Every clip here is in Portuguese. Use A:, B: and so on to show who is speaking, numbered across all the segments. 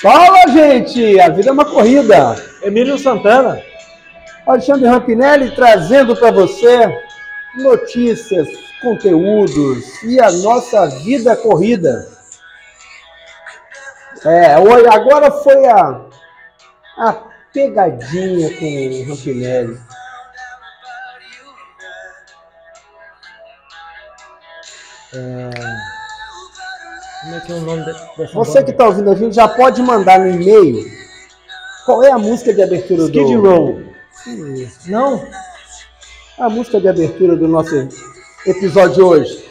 A: Fala, gente! A vida é uma corrida.
B: Emílio Santana.
A: Alexandre Rampinelli trazendo para você notícias, conteúdos e a nossa vida corrida. É, agora foi a, a pegadinha com o Rampinelli.
B: Como é que é o nome dessa
A: Você que está ouvindo a gente já pode mandar no e-mail qual é a música de abertura
B: Skid
A: do...
B: Row.
A: Não? A música de abertura do nosso episódio de hoje.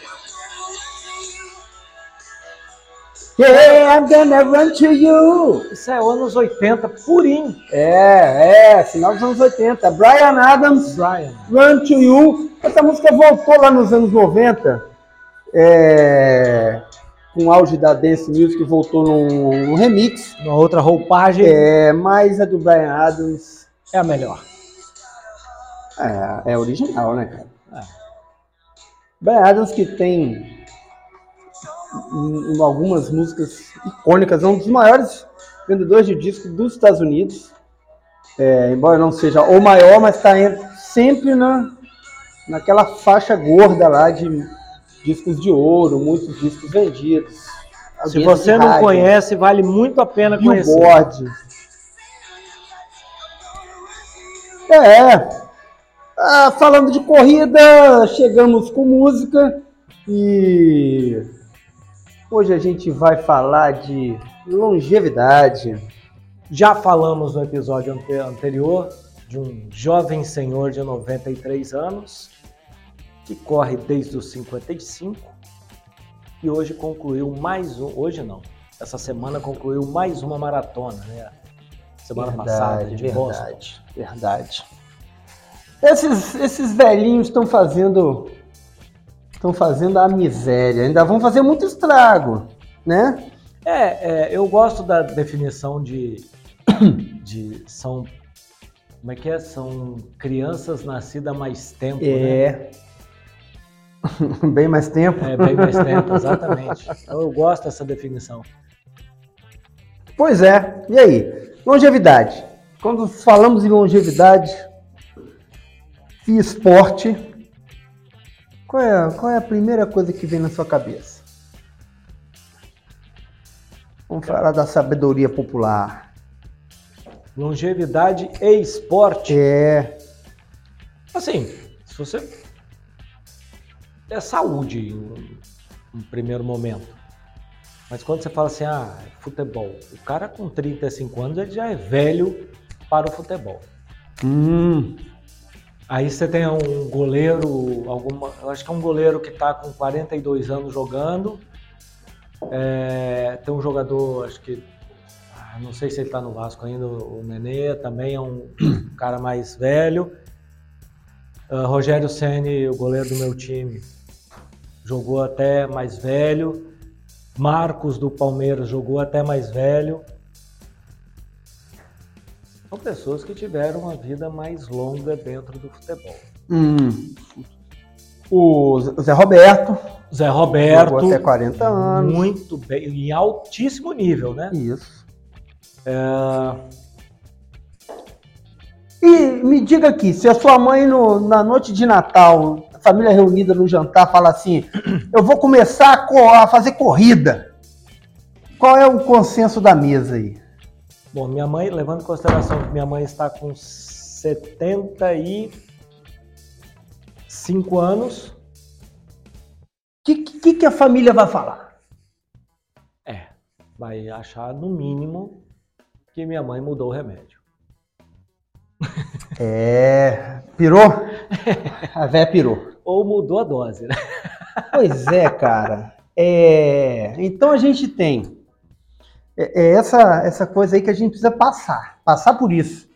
A: Yeah, I'm gonna run to you.
B: Isso é anos 80, purinho.
A: É, é, final dos anos 80. Brian Adams,
B: Brian.
A: Run to You. Essa música voltou lá nos anos 90. É, com o auge da Dance Music, voltou num, num remix.
B: Uma outra roupagem.
A: É, mas a do Brian Adams
B: é a melhor.
A: É, é original, né, cara? É. Brian Adams que tem algumas músicas icônicas, é um dos maiores vendedores de discos dos Estados Unidos. É, embora não seja o maior, mas está sempre na, naquela faixa gorda lá de discos de ouro, muitos discos vendidos.
B: Se você não rádio, conhece, vale muito a pena
A: Billboard.
B: conhecer.
A: É. Ah, falando de corrida, chegamos com música e hoje a gente vai falar de longevidade.
B: Já falamos no episódio anterior de um jovem senhor de 93 anos que corre desde os 55 e hoje concluiu mais um, hoje não, essa semana concluiu mais uma maratona, né? Semana verdade, passada, de
A: verdade,
B: Boston.
A: Verdade. Esses, esses velhinhos estão fazendo estão fazendo a miséria, ainda vão fazer muito estrago, né?
B: É, é eu gosto da definição de, de são como é que é? São crianças nascidas há mais tempo,
A: é.
B: né?
A: bem mais tempo.
B: É, bem mais tempo, exatamente. Então eu gosto dessa definição.
A: Pois é. E aí? Longevidade. Quando falamos em longevidade e esporte, qual é, qual é a primeira coisa que vem na sua cabeça? Vamos falar da sabedoria popular.
B: Longevidade e esporte.
A: É.
B: Assim, se você é saúde em um primeiro momento. Mas quando você fala assim, ah, futebol, o cara com 35 anos ele já é velho para o futebol.
A: Hum.
B: Aí você tem um goleiro, alguma, eu acho que é um goleiro que está com 42 anos jogando. É, tem um jogador, acho que, ah, não sei se ele está no Vasco ainda, o Nenê também é um cara mais velho. Uh, Rogério Ceni, o goleiro do meu time, jogou até mais velho. Marcos do Palmeiras jogou até mais velho. São pessoas que tiveram uma vida mais longa dentro do futebol.
A: Hum. O Zé Roberto.
B: Zé Roberto.
A: Jogou até 40 anos.
B: Muito bem, em altíssimo nível, né?
A: Isso.
B: É...
A: E me diga aqui, se a sua mãe no, na noite de Natal família reunida no jantar fala assim: eu vou começar a, a fazer corrida. Qual é o consenso da mesa aí?
B: Bom, minha mãe, levando em consideração que minha mãe está com 75 anos.
A: O que, que, que a família vai falar?
B: É, vai achar no mínimo que minha mãe mudou o remédio.
A: É, pirou? A véia pirou.
B: Ou mudou a dose, né?
A: Pois é, cara. É, então a gente tem é, é essa, essa coisa aí que a gente precisa passar, passar por isso,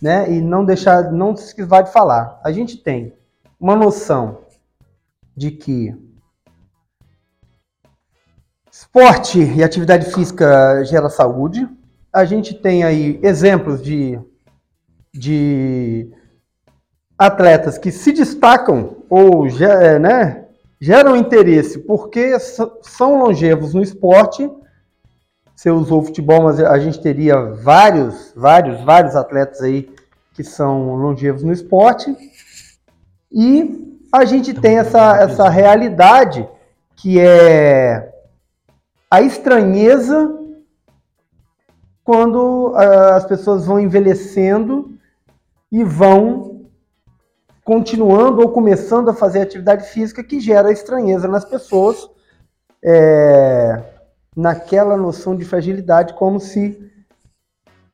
A: né? E não deixar, não se esquivar de falar. A gente tem uma noção de que esporte e atividade física gera saúde. A gente tem aí exemplos de de atletas que se destacam ou é, né, geram interesse porque são longevos no esporte você usou o futebol, mas a gente teria vários, vários, vários atletas aí que são longevos no esporte. E a gente tem essa, essa realidade que é a estranheza quando uh, as pessoas vão envelhecendo e vão continuando ou começando a fazer atividade física que gera estranheza nas pessoas, é, naquela noção de fragilidade, como se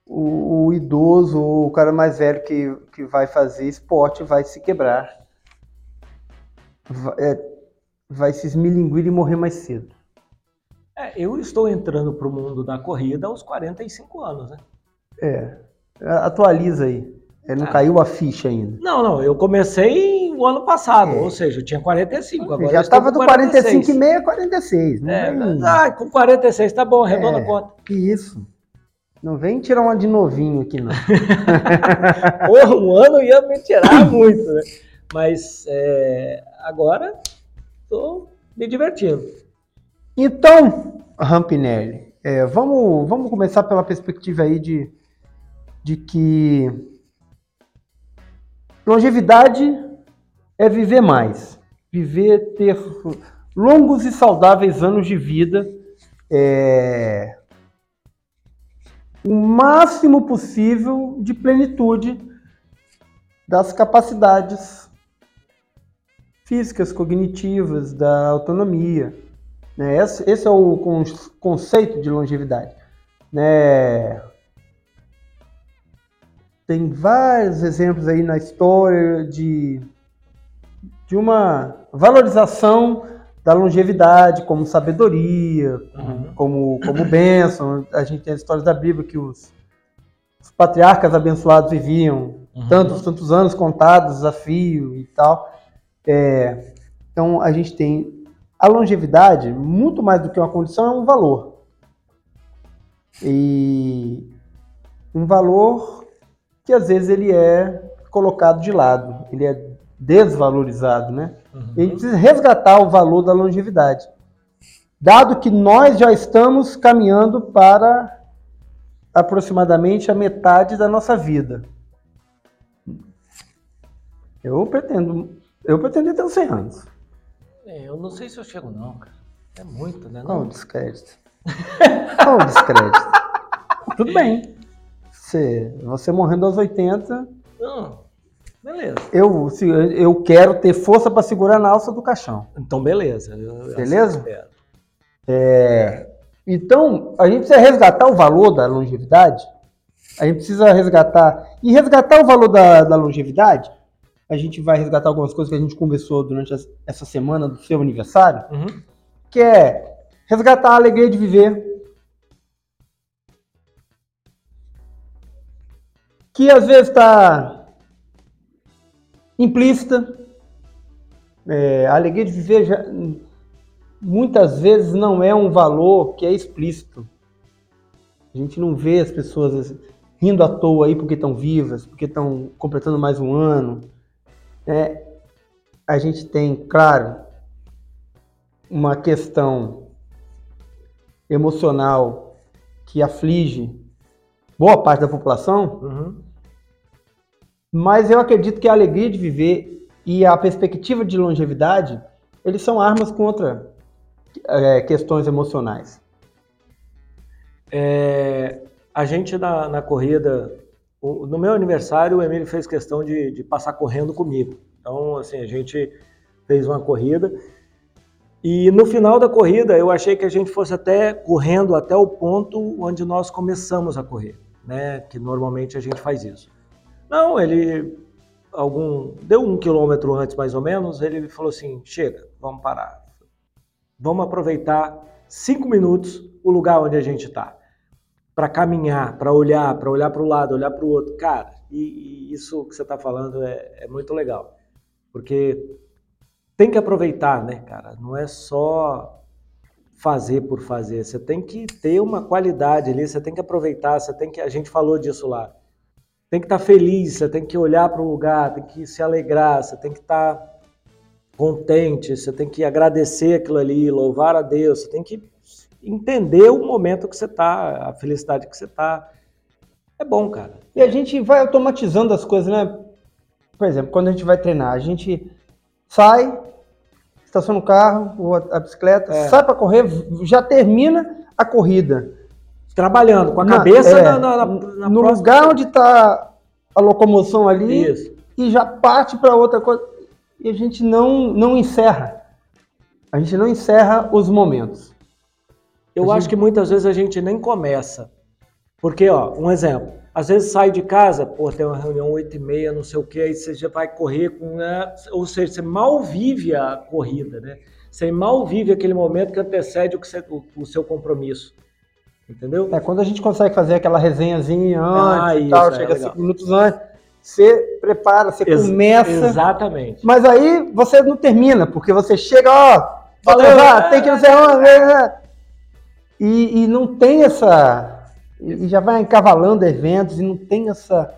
A: o, o, idoso ou o cara mais velho que, que vai fazer esporte vai se quebrar, vai, é, vai se esmilinguir e morrer mais cedo.
B: É, eu estou entrando para o mundo da corrida aos 45 anos, né?
A: É. Atualiza aí. É, não é. caiu a ficha ainda.
B: Não, não. Eu comecei o ano passado, é. ou seja, eu tinha 45. Agora
A: já estava do 45,5 a 46. Não
B: é, vem... ah, com 46 tá bom, arredonda é, a conta.
A: Que isso. Não vem tirar uma de novinho aqui, não.
B: Porra, um ano ia me tirar muito, né? Mas é, agora estou me divertindo.
A: Então, Rampinelli, é, vamos, vamos começar pela perspectiva aí de, de que longevidade é viver mais, viver, ter longos e saudáveis anos de vida, é, o máximo possível de plenitude das capacidades físicas, cognitivas, da autonomia. Né? Esse, é o conceito de longevidade. Né? Tem vários exemplos aí na história de, de uma valorização da longevidade como sabedoria, uhum. como, como bênção. A gente tem as histórias da Bíblia que os, os patriarcas abençoados viviam uhum. tantos, tantos anos contados, desafio e tal. É, então a gente tem a longevidade, muito mais do que uma condição, é um valor. E um valor que às vezes ele é colocado de lado, ele é desvalorizado, né? Uhum. E a gente precisa resgatar o valor da longevidade. Dado que nós já estamos caminhando para aproximadamente a metade da nossa vida. Eu pretendo, eu pretendo ter uns 100 anos.
B: É, eu não sei se eu chego, não, cara. É muito, né?
A: Qual o descrédito? Qual o descrédito? Tudo bem. Você, você morrendo aos 80.
B: Não, beleza.
A: Eu, se, eu quero ter força para segurar na alça do caixão.
B: Então, beleza.
A: Eu, beleza? É, então, a gente precisa resgatar o valor da longevidade. A gente precisa resgatar. E resgatar o valor da, da longevidade a gente vai resgatar algumas coisas que a gente conversou durante essa semana do seu aniversário, uhum. que é resgatar a alegria de viver. Que às vezes está implícita. É, a alegria de viver já, muitas vezes não é um valor que é explícito. A gente não vê as pessoas rindo à toa aí porque estão vivas, porque estão completando mais um ano é, a gente tem, claro, uma questão emocional que aflige boa parte da população, uhum. Mas eu acredito que a alegria de viver e a perspectiva de longevidade, eles são armas contra é, questões emocionais.
B: É, a gente na, na corrida no meu aniversário, o Emílio fez questão de, de passar correndo comigo. Então, assim, a gente fez uma corrida. E no final da corrida, eu achei que a gente fosse até correndo até o ponto onde nós começamos a correr, né? Que normalmente a gente faz isso. Não, ele algum deu um quilômetro antes mais ou menos. Ele falou assim: chega, vamos parar, vamos aproveitar cinco minutos o lugar onde a gente está para caminhar, para olhar, para olhar para o lado, olhar para o outro. Cara, e, e, isso que você está falando é, é, muito legal. Porque tem que aproveitar, né, cara? Não é só fazer por fazer. Você tem que ter uma qualidade ali, você tem que aproveitar, você tem que. A gente falou disso lá. Tem que estar tá feliz, você tem que olhar para o lugar, tem que se alegrar, você tem que estar tá contente, você tem que agradecer aquilo ali, louvar a Deus, você tem que entender o momento que você está, a felicidade que você está. É bom, cara.
A: E a gente vai automatizando as coisas, né? Por exemplo, quando a gente vai treinar, a gente sai, estaciona o carro a, bicicleta, é. sai para correr, já termina a corrida.
B: Trabalhando com a cabeça
A: é, na, na, na, no próxima... lugar onde está a locomoção ali Isso. e já parte para outra coisa. E a gente não, não encerra. A gente não encerra os momentos.
B: Eu a acho gente... que muitas vezes a gente nem começa. Porque, ó, um exemplo. Às vezes sai de casa, pô, tem uma reunião 8 e meia, não sei o que, aí você já vai correr com. Né? Ou seja, você mal vive a corrida, né? Você mal vive aquele momento que antecede o, que você, o, o seu compromisso. Entendeu?
A: É, quando a gente consegue fazer aquela resenhazinha antes ah, e isso, tal, é, chega cinco minutos antes, você prepara, você Ex começa.
B: Exatamente.
A: Mas aí você não termina, porque você chega, ó, valeu, já, tem que não sei onde. Né? E, e não tem essa. E já vai encavalando eventos e não tem essa.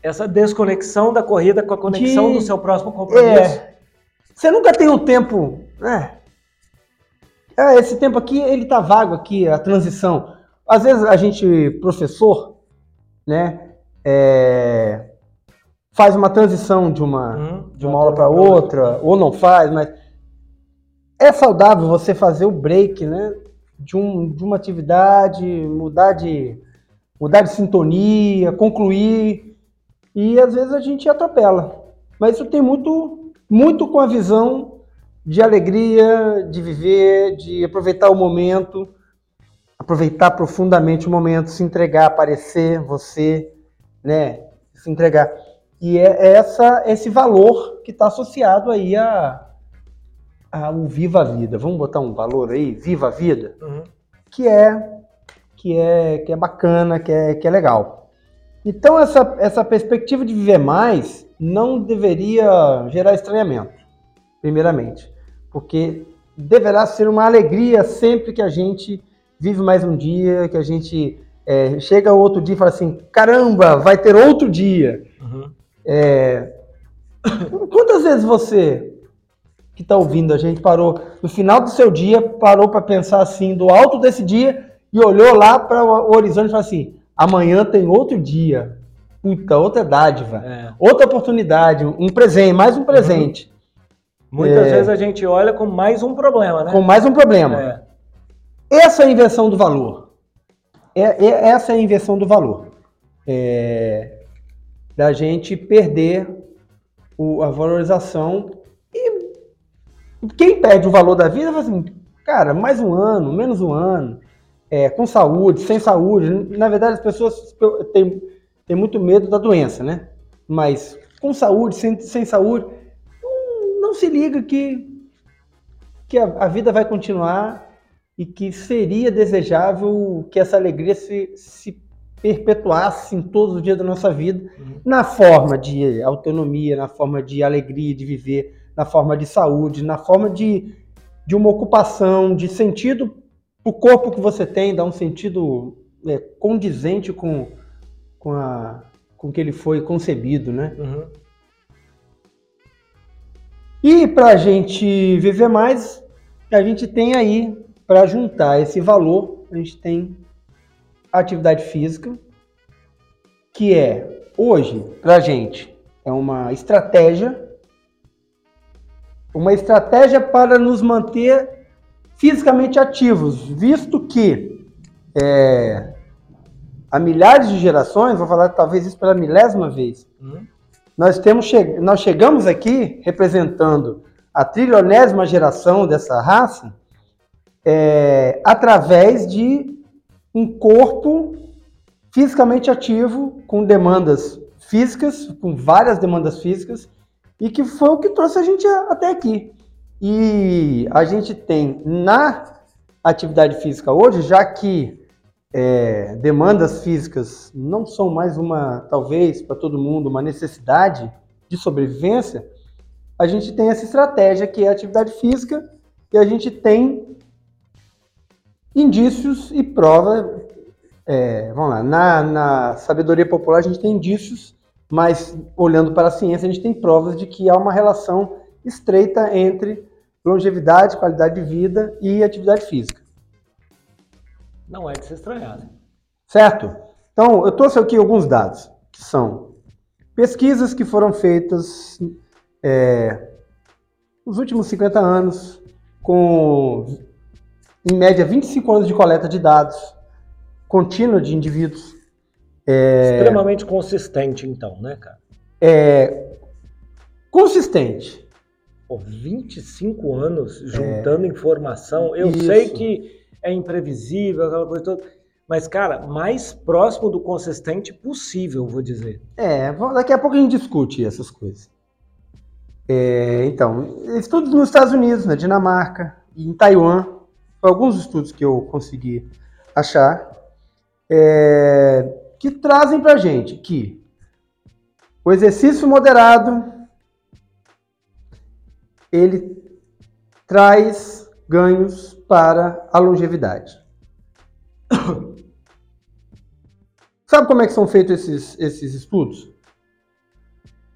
B: Essa desconexão da corrida com a conexão de... do seu próximo compromisso. É.
A: Você nunca tem um tempo. Né? É, esse tempo aqui, ele tá vago aqui, a transição. Às vezes a gente, professor, né, é, faz uma transição de uma, hum, de uma aula para outra, ou não faz, mas é saudável você fazer o break, né, de, um, de uma atividade, mudar de, mudar de sintonia, concluir, e às vezes a gente atropela. Mas isso tem muito, muito com a visão de alegria, de viver, de aproveitar o momento aproveitar profundamente o momento, se entregar, aparecer, você, né, se entregar. E é, é essa, esse valor que está associado aí a, a o Viva a Vida. Vamos botar um valor aí, Viva a Vida, uhum. que é que é que é bacana, que é que é legal. Então essa essa perspectiva de viver mais não deveria gerar estranhamento, primeiramente, porque deverá ser uma alegria sempre que a gente vive mais um dia, que a gente é, chega outro dia e fala assim, caramba, vai ter outro dia. Uhum. É, quantas vezes você que está ouvindo a gente parou no final do seu dia, parou para pensar assim, do alto desse dia e olhou lá para o horizonte e falou assim, amanhã tem outro dia, puta, outra dádiva, é. outra oportunidade, um presente, mais um presente.
B: Uhum. Muitas é. vezes a gente olha com mais um problema, né?
A: Com mais um problema. Essa é a inversão do valor. É, é, essa é a inversão do valor. É, da gente perder o, a valorização. E quem perde o valor da vida, fala assim, cara, mais um ano, menos um ano, é, com saúde, sem saúde. Na verdade, as pessoas têm, têm muito medo da doença, né? Mas com saúde, sem, sem saúde, não, não se liga que, que a, a vida vai continuar e que seria desejável que essa alegria se, se perpetuasse em todos os dias da nossa vida, uhum. na forma de autonomia, na forma de alegria de viver, na forma de saúde, na forma de, de uma ocupação, de sentido o corpo que você tem, dá um sentido é, condizente com, com, a, com que ele foi concebido, né? Uhum. E para a gente viver mais, a gente tem aí para juntar esse valor, a gente tem a atividade física, que é, hoje, para a gente, é uma estratégia, uma estratégia para nos manter fisicamente ativos, visto que é, há milhares de gerações, vou falar talvez isso pela milésima vez, uhum. nós, temos nós chegamos aqui representando a trilionésima geração dessa raça, é, através de um corpo fisicamente ativo, com demandas físicas, com várias demandas físicas, e que foi o que trouxe a gente até aqui. E a gente tem na atividade física hoje, já que é, demandas físicas não são mais uma, talvez, para todo mundo, uma necessidade de sobrevivência, a gente tem essa estratégia que é a atividade física e a gente tem indícios e prova. É, vamos lá, na, na sabedoria popular a gente tem indícios, mas olhando para a ciência a gente tem provas de que há uma relação estreita entre longevidade, qualidade de vida e atividade física.
B: Não é de se estranhar.
A: Certo? Então, eu trouxe aqui alguns dados, que são pesquisas que foram feitas é, nos últimos 50 anos, com, em média, 25 anos de coleta de dados contínua de indivíduos.
B: É, Extremamente consistente, então, né, cara?
A: É, consistente.
B: Por 25 anos juntando é, informação. Eu isso. sei que é imprevisível, aquela coisa toda. Mas, cara, mais próximo do consistente possível, vou dizer.
A: É, daqui a pouco a gente discute essas coisas. É, então, estudos nos Estados Unidos, na Dinamarca e em Taiwan, alguns estudos que eu consegui achar, é, que trazem para gente que o exercício moderado ele traz ganhos para a longevidade. Sabe como é que são feitos esses, esses estudos?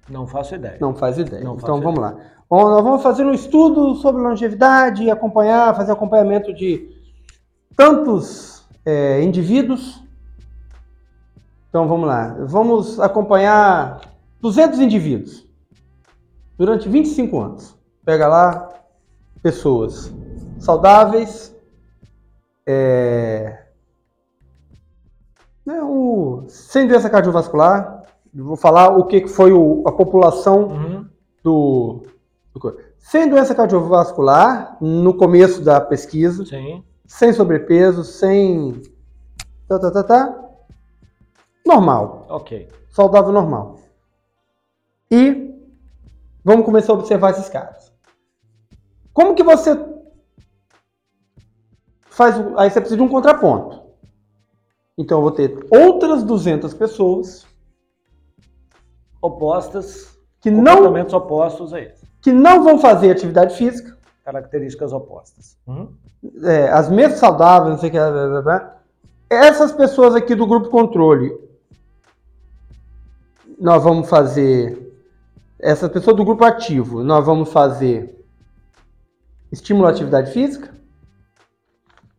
B: Não faço ideia.
A: Não faz ideia. Não então vamos ideia. lá. Bom, nós vamos fazer um estudo sobre longevidade, acompanhar, fazer acompanhamento de tantos é, indivíduos. Então vamos lá. Vamos acompanhar 200 indivíduos durante 25 anos. Pega lá pessoas saudáveis, é, né, o, sem doença cardiovascular, vou falar o que foi o, a população uhum. do, Sem doença cardiovascular, no começo da pesquisa, Sim. sem sobrepeso, sem. Tá, tá, tá, tá. Normal.
B: Ok.
A: Saudável normal. E vamos começar a observar esses caras. Como que você faz. Aí você precisa de um contraponto. Então eu vou ter outras 200 pessoas
B: opostas,
A: que não
B: opostos a.
A: Que não vão fazer atividade física.
B: Características opostas.
A: Uhum. É, as mesmas saudáveis, não sei o que. Blá, blá, blá. Essas pessoas aqui do grupo controle, nós vamos fazer. Essa pessoa do grupo ativo, nós vamos fazer estímulo à atividade física.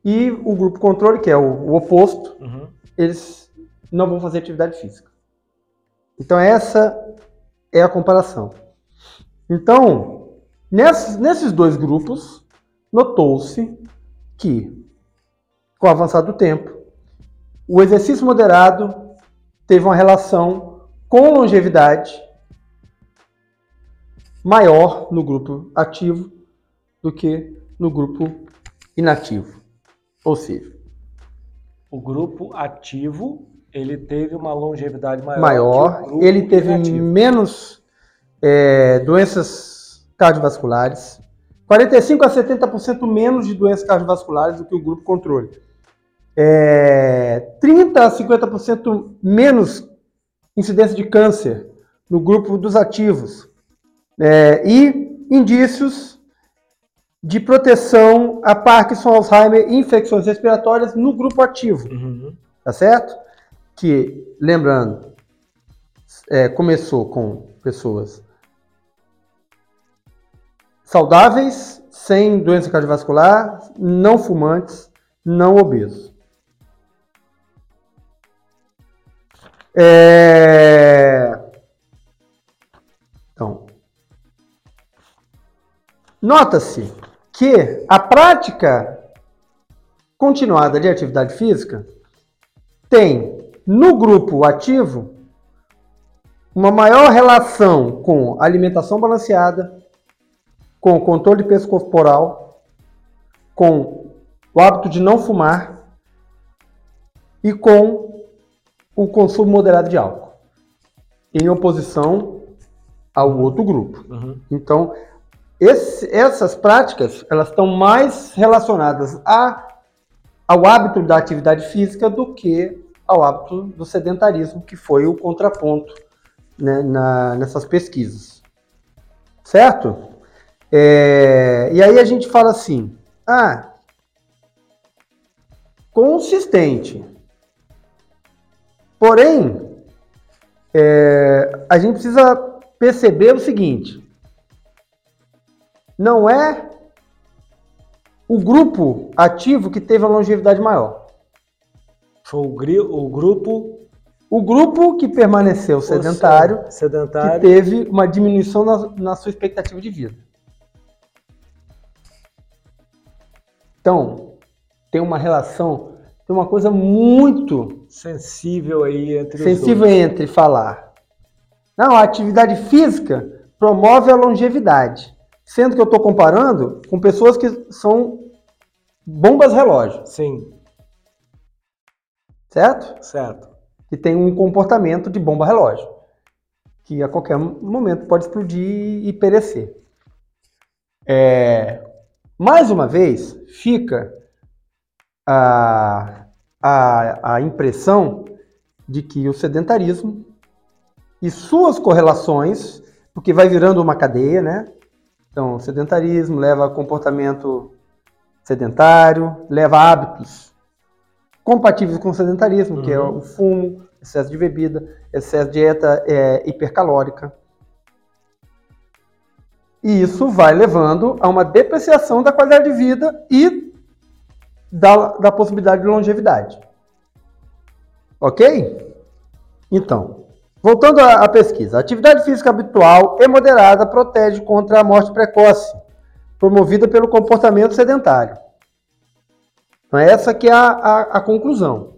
A: E o grupo controle, que é o, o oposto, uhum. eles não vão fazer atividade física. Então, essa é a comparação. Então, nesses, nesses dois grupos, notou-se que, com o avançar do tempo, o exercício moderado teve uma relação com longevidade maior no grupo ativo do que no grupo inativo. Ou seja,
B: o grupo ativo ele teve uma longevidade maior.
A: Maior, ele teve inativo. menos é, doenças cardiovasculares, 45 a 70% menos de doenças cardiovasculares do que o grupo controle. É, 30 a 50% menos incidência de câncer no grupo dos ativos. É, e indícios de proteção a Parkinson, Alzheimer e infecções respiratórias no grupo ativo. Uhum. Tá certo? Que, lembrando, é, começou com pessoas saudáveis, sem doença cardiovascular, não fumantes, não obesos. É... Então, nota-se que a prática continuada de atividade física tem no grupo ativo uma maior relação com alimentação balanceada, com controle de peso corporal, com o hábito de não fumar e com o consumo moderado de álcool, em oposição ao outro grupo. Uhum. Então, esse, essas práticas elas estão mais relacionadas a, ao hábito da atividade física do que ao hábito do sedentarismo, que foi o contraponto né, na, nessas pesquisas. Certo? É, e aí a gente fala assim, ah, consistente. Porém, é, a gente precisa perceber o seguinte: não é o grupo ativo que teve a longevidade maior.
B: Foi o, gri- o grupo
A: O grupo que permaneceu sedentário, que
B: sedentário.
A: teve uma diminuição na, na sua expectativa de vida. Então, tem uma relação, tem uma coisa muito
B: sensível aí entre
A: sensível
B: os dois.
A: entre falar. Não, a atividade física promove a longevidade. Sendo que eu estou comparando com pessoas que são bombas relógio,
B: Sim,
A: certo?
B: certo.
A: Que tem um comportamento de bomba relógio, que a qualquer momento pode explodir e perecer. É, mais uma vez, fica a, a, a impressão de que o sedentarismo e suas correlações, porque vai virando uma cadeia, né? Então, o sedentarismo leva a comportamento sedentário, leva a hábitos compatíveis com o sedentarismo, que é
B: Uhum.
A: o fumo, excesso de bebida, excesso de dieta é, hipercalórica. E isso vai levando a uma depreciação da qualidade de vida e da, da possibilidade de longevidade. Ok? Então, voltando à, à pesquisa. A atividade física habitual e moderada protege contra a morte precoce, promovida pelo comportamento sedentário. Então, essa que é a, a, a conclusão.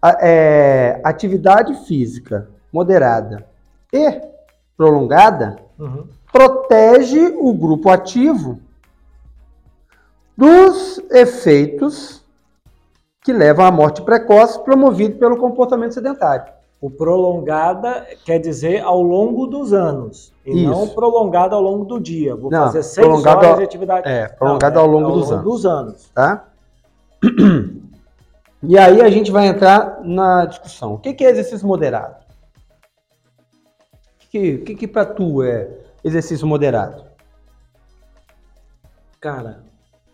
A: A- é, atividade física moderada e prolongada
B: Uhum.
A: Protege o grupo ativo dos efeitos que levam à morte precoce promovido pelo comportamento sedentário.
B: O prolongada quer dizer ao longo dos anos. E
A: Isso.
B: não prolongada ao longo do dia. Vou
A: Não,
B: fazer seis horas
A: ao-
B: de atividade.
A: É, prolongado
B: Não,
A: ao longo dos anos.
B: dos anos.
A: tá? E aí a gente vai entrar na discussão. O que que é exercício moderado? O que, que, que para tu é exercício moderado?
B: Cara,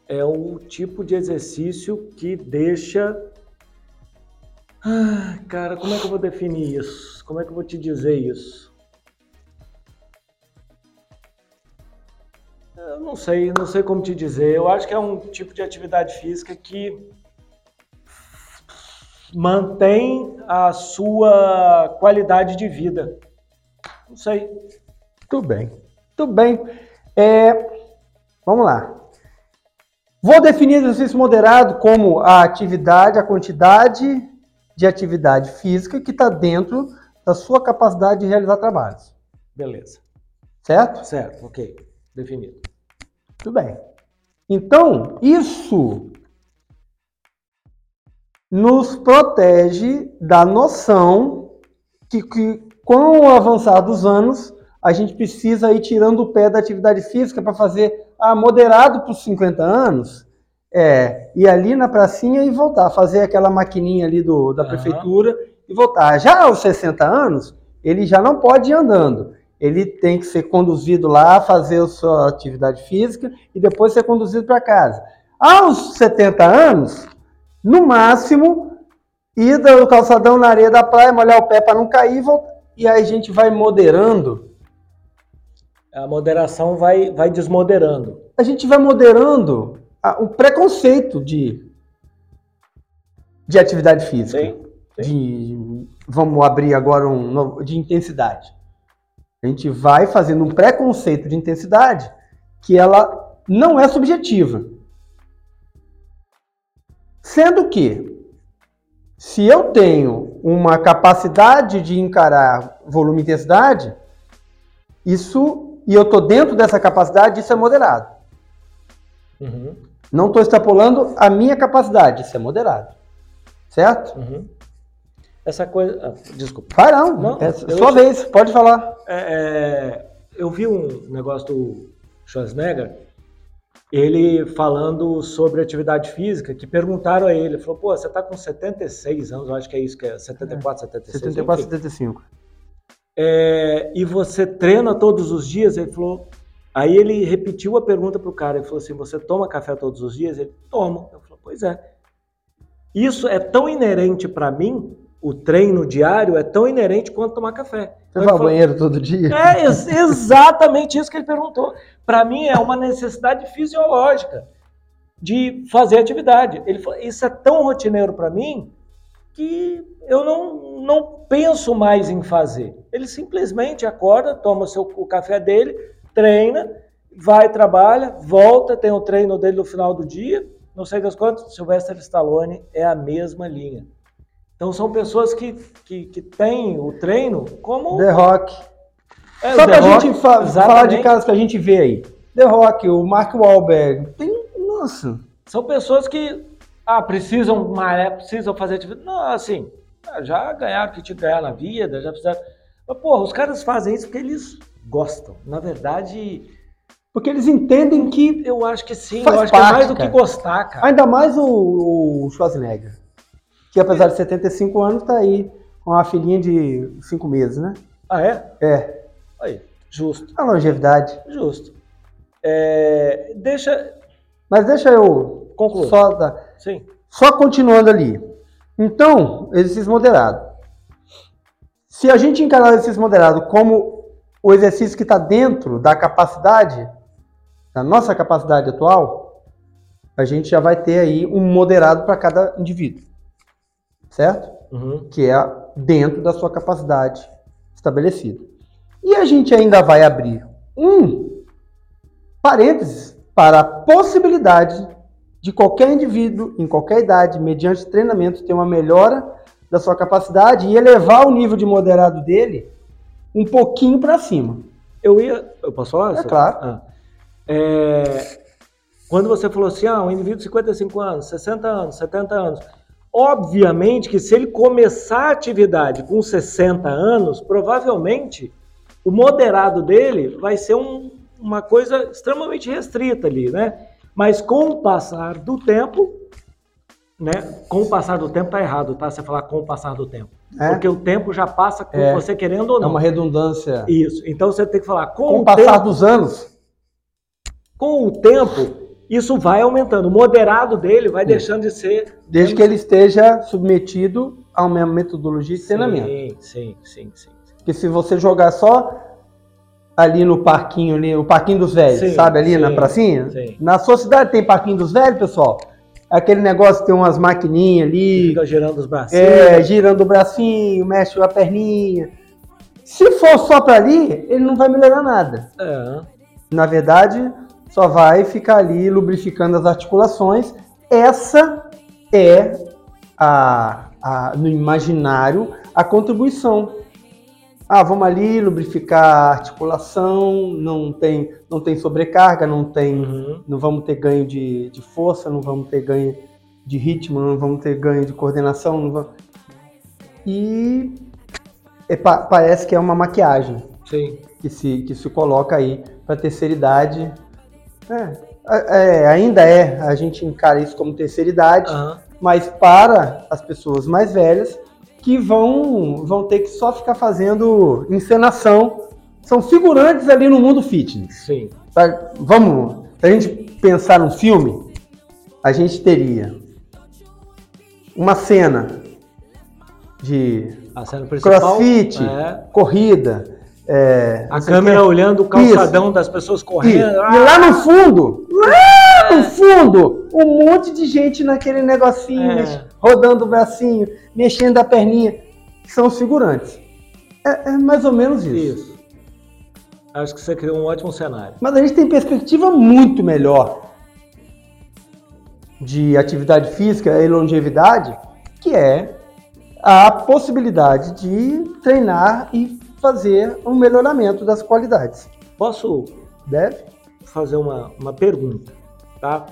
B: é o tipo de exercício que deixa. Ah, cara, como é que eu vou definir isso? Como é que eu vou te dizer isso? Eu não sei, não sei como te dizer. Eu acho que é um tipo de atividade física que mantém a sua qualidade de vida. Não sei.
A: Tudo bem. Tudo bem. É, vamos lá. Vou definir exercício moderado como a atividade, a quantidade de atividade física que está dentro da sua capacidade de realizar trabalhos.
B: Beleza.
A: Certo?
B: Certo, ok. Definido.
A: Tudo bem. Então, isso nos protege da noção que, que com o avançar dos anos, a gente precisa ir tirando o pé da atividade física para fazer ah, moderado para os 50 anos, é, ir ali na pracinha e voltar, fazer aquela maquininha ali do, da
B: Aham.
A: prefeitura e voltar. Já aos 60 anos, ele já não pode ir andando. Ele tem que ser conduzido lá, fazer a sua atividade física e depois ser conduzido para casa. Aos 70 anos, no máximo, ir do calçadão na areia da praia, molhar o pé para não cair e voltar. E aí a gente vai moderando.
B: A moderação vai, vai desmoderando.
A: A gente vai moderando a- o preconceito de, de atividade física.
B: Sim,
A: De, vamos abrir agora um novo, de intensidade. A gente vai fazendo um preconceito de intensidade que ela não é subjetiva. Sendo que, se eu tenho uma capacidade de encarar volume e intensidade, isso, e eu estou dentro dessa capacidade, isso é moderado.
B: Uhum,
A: Não estou extrapolando a minha capacidade, isso é moderado. Certo?
B: uhum. Essa coisa. ah, desculpa.
A: Vai não,
B: Não,
A: é
B: eu-
A: sua vez, pode falar.
B: É, é, eu vi um negócio do Schwarzenegger, ele falando sobre atividade física, que perguntaram a ele, falou, pô, você tá com 76 anos, eu acho que é isso que é 74, 76,
A: 74,
B: enfim.
A: 75.
B: É, e você treina todos os dias? Ele falou. Aí ele repetiu a pergunta pro cara. Ele falou assim: Você toma café todos os dias? Ele toma. Eu falei: Pois é. Isso é tão inerente para mim, o treino diário é tão inerente quanto tomar café.
A: Você
B: Então
A: vai ao banheiro todo dia?
B: é ex- exatamente isso que ele perguntou. Para mim é uma necessidade fisiológica de fazer atividade. Ele falou, isso é tão rotineiro para mim que eu não, não penso mais em fazer. Ele simplesmente acorda, toma o, seu, o café dele, treina, vai, trabalha, volta, tem o treino dele no final do dia, não sei das quantas, Sylvester Stallone é a mesma linha. Então são pessoas que, que, que têm o treino como...
A: The Rock.
B: É,
A: Só pra
B: Rock,
A: gente fa- falar de
B: exatamente.
A: casos que a gente vê aí. The Rock, o Mark Wahlberg. Tem, nossa.
B: São pessoas que ah, precisam malhar, precisam fazer atividade. Não, assim, já ganharam o que tinha que ganhar na vida, já fizeram. Mas, porra, os caras fazem isso porque eles gostam. Na verdade,
A: Porque eles entendem que,
B: eu acho que sim, eu acho que é
A: parte,
B: mais do que
A: cara.
B: gostar, cara.
A: ainda mais o, o Schwarzenegger, que apesar de 75 anos, tá aí com uma filhinha de 5 meses, né?
B: Ah, é?
A: É,
B: Aí, justo,
A: a longevidade.
B: justo. É, deixa.
A: Mas deixa eu
B: Conclua.
A: só dar.
B: Sim.
A: Só continuando ali. Então, exercício moderado. Se a gente encarar o exercício moderado como o exercício que está dentro da capacidade, da nossa capacidade atual, a gente já vai ter aí um moderado para cada indivíduo. Certo?
B: Uhum.
A: Que é dentro da sua capacidade estabelecida. E a gente ainda vai abrir um parênteses para a possibilidade de qualquer indivíduo, em qualquer idade, mediante treinamento, ter uma melhora da sua capacidade e elevar o nível de moderado dele um pouquinho para cima.
B: Eu ia. Eu posso falar?
A: É claro.
B: Ah. É, quando você falou assim, ah, um indivíduo de 55 anos, 60 anos, 70 anos. Obviamente que se ele começar a atividade com 60 anos, provavelmente o moderado dele vai ser um- uma coisa extremamente restrita ali, né? Mas com o passar do tempo, né? Com o passar do tempo tá errado, tá? Você falar com o passar do tempo.
A: É,
B: Porque o tempo já passa com
A: É.
B: você querendo ou
A: é
B: não.
A: uma redundância.
B: Isso. Então você tem que falar com,
A: Com
B: o
A: passar
B: tempo,
A: dos anos,
B: com o tempo, isso vai aumentando. O moderado dele vai deixando de ser.
A: desde que ele esteja submetido a uma metodologia de treinamento.
B: Sim, sim, sim, sim.
A: Porque se você jogar só ali no parquinho, ali, o parquinho dos velhos,
B: Sim,
A: sabe, ali na
B: sim,
A: pracinha?
B: sim.
A: Na sua cidade tem parquinho dos velhos, pessoal? Aquele negócio que tem umas maquininhas ali,
B: Fica girando os bracinhos.
A: é, girando o bracinho, mexe a perninha. Se for só para ali, ele não vai melhorar nada.
B: É.
A: Na verdade, só vai ficar ali lubrificando as articulações. Essa é a, a- no imaginário a contribuição. Ah, vamos ali lubrificar a articulação, não tem, não tem sobrecarga, não tem,
B: Uhum.
A: não vamos ter ganho de, de força, não vamos ter ganho de ritmo, não vamos ter ganho de coordenação, não vamos... e é, pa- parece que é uma maquiagem
B: Sim.
A: que se, que se coloca aí para terceira idade. É, é, ainda é, a gente encara isso como terceira idade,
B: Aham.
A: mas para as pessoas mais velhas que vão, vão ter que só ficar fazendo encenação, são figurantes ali no mundo fitness.
B: Sim.
A: Tá? Vamos, se a gente pensar num filme, a gente teria uma cena de
B: A cena
A: crossfit,
B: É.
A: corrida, é,
B: A câmera
A: quê.
B: olhando o calçadão das pessoas
A: E,
B: correndo.
A: e
B: Ah,
A: lá no fundo, lá no fundo, um monte de gente naquele negocinho,
B: É.
A: rodando o bracinho, mexendo a perninha, são os figurantes. É, é mais ou menos isso.
B: Isso. Acho que você criou um ótimo cenário.
A: Mas a gente tem perspectiva muito melhor de atividade física e longevidade, que é a possibilidade de treinar e fazer um melhoramento das qualidades.
B: Posso
A: Deve?
B: fazer uma, uma pergunta, tá?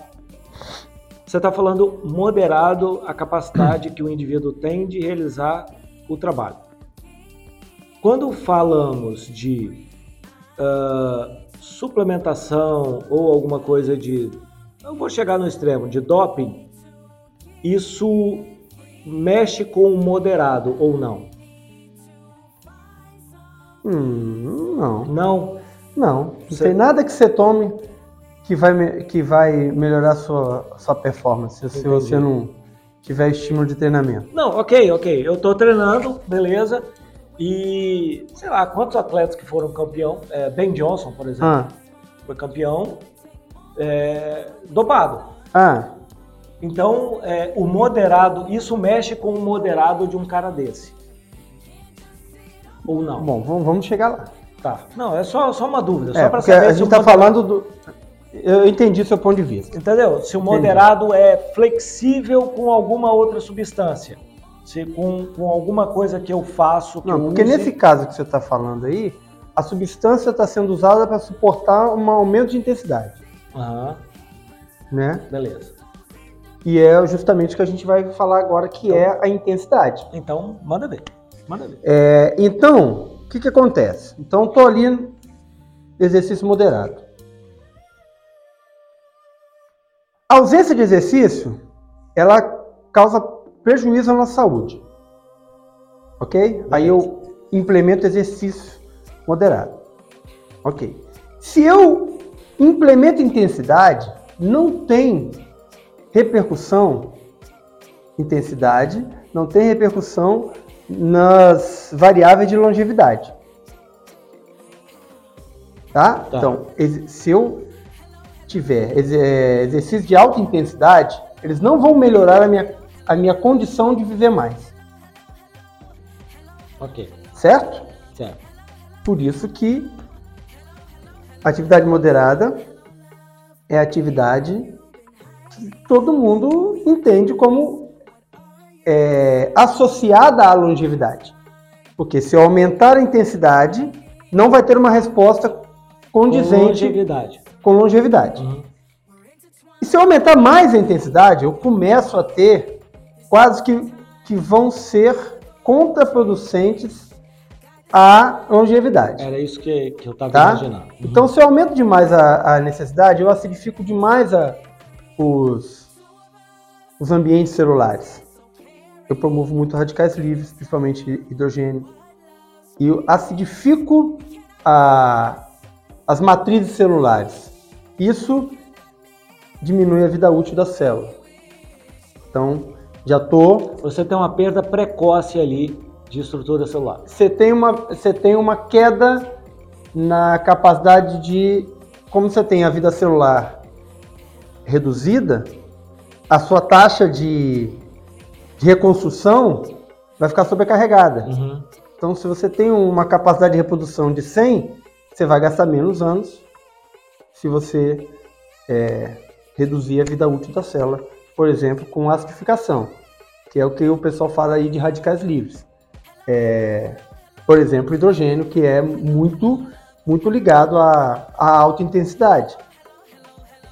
B: Você está falando moderado a capacidade que o indivíduo tem de realizar o trabalho. Quando falamos de ah, suplementação ou alguma coisa de, eu vou chegar no extremo, de doping, isso mexe com o moderado ou não?
A: Hum, não.
B: Não.
A: Não. Não tem nada que você tome que vai, que vai melhorar sua, sua performance se
B: Entendi.
A: você não tiver estímulo de treinamento.
B: Não, ok, ok. Eu tô treinando, beleza. E sei lá, quantos atletas que foram campeão? É, ben Johnson, por exemplo,
A: Ah,
B: foi campeão é, dopado.
A: ah,
B: Então, é, o moderado, isso mexe com o moderado de um cara desse. Ou não?
A: Bom, vamos chegar lá.
B: Tá. Não, é só, só uma dúvida. Só
A: É,
B: para
A: porque
B: saber
A: a
B: se
A: gente está falando do. Eu entendi o seu ponto de vista.
B: Entendeu? Se o moderado é flexível com alguma outra substância. Se com, com alguma coisa que eu faço, que
A: Não,
B: eu
A: porque
B: use-
A: nesse caso que você está falando aí, a substância está sendo usada para suportar um aumento de intensidade,
B: Aham,
A: né?
B: beleza.
A: E é justamente o que a gente vai falar agora, que é a intensidade.
B: Então, manda ver. Manda ver.
A: É, então, o que, que acontece? Então, estou ali exercício moderado. A ausência de exercício, ela causa prejuízo à nossa saúde. Ok? Aí eu implemento exercício moderado. Ok. Se eu implemento intensidade, não tem repercussão, intensidade, não tem repercussão nas variáveis de longevidade. Tá?
B: Tá.
A: Então, se eu tiver é, exercício de alta intensidade, eles não vão melhorar a minha, a minha condição de viver mais.
B: Ok,
A: Certo?
B: certo.
A: Por isso que atividade moderada é atividade que todo mundo entende como é, associada à longevidade. Porque se eu aumentar a intensidade, não vai ter uma resposta condizente
B: Longevidade.
A: Com longevidade.
B: Uhum.
A: E se eu aumentar mais a intensidade, eu começo a ter quadros que, que vão ser contraproducentes à longevidade.
B: Era isso que, que eu estava
A: Tá?
B: imaginando. Uhum.
A: Então, se eu aumento demais a, a necessidade, eu acidifico demais a- os, os ambientes celulares. Eu promovo muito radicais livres, principalmente hidrogênio. E eu acidifico a- as matrizes celulares. Isso diminui a vida útil da célula. Então, já estou
B: Você tem uma perda precoce ali de estrutura celular.
A: você tem uma, você tem uma queda na capacidade de. Como você tem a vida celular reduzida, a sua taxa de, de reconstrução vai ficar sobrecarregada.
B: Uhum.
A: Então, se você tem uma capacidade de reprodução de 100, você vai gastar menos anos se você é, reduzir a vida útil da célula, por exemplo, com acidificação, que é o que o pessoal fala aí de radicais livres. É, por exemplo, hidrogênio, que é muito, muito ligado à, à alta intensidade.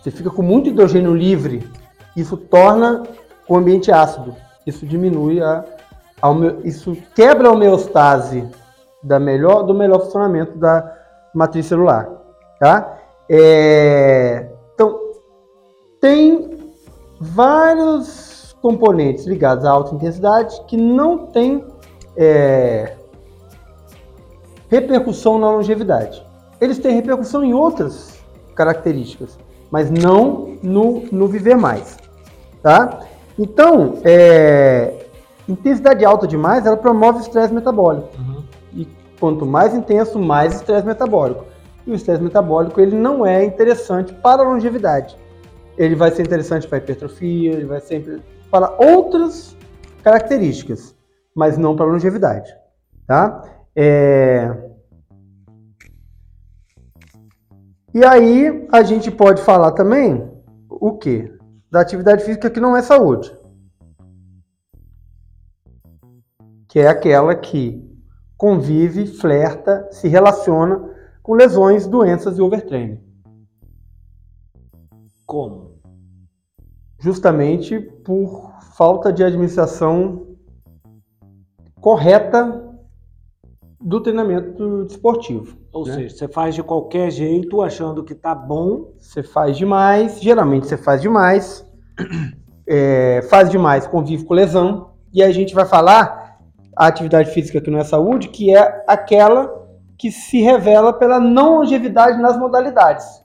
A: Você fica com muito hidrogênio livre, isso torna o ambiente ácido, isso diminui a, a isso quebra a homeostase da melhor, do melhor funcionamento da matriz celular, tá? É, então, tem vários componentes ligados à alta intensidade que não tem é, repercussão na longevidade. Eles têm repercussão em outras características, mas não no, no viver mais, tá? Então, é, intensidade alta demais, ela promove estresse metabólico.
B: Uhum.
A: E quanto mais intenso, mais estresse metabólico. E o estresse metabólico ele não é interessante para a longevidade. Ele vai ser interessante para a hipertrofia, ele vai ser para outras características, mas não para a longevidade. Tá? É... E aí a gente pode falar também o quê? Da atividade física que não é saúde. Que é aquela que convive, flerta, se relaciona com lesões, doenças e overtraining.
B: Como?
A: Justamente por falta de administração correta do treinamento desportivo.
B: Ou
A: né?
B: seja, você faz de qualquer jeito achando que tá bom.
A: Você faz demais, geralmente você faz demais, é, faz demais, convive com lesão, e a gente vai falar a atividade física que não é saúde, que é aquela que se revela pela não longevidade nas modalidades.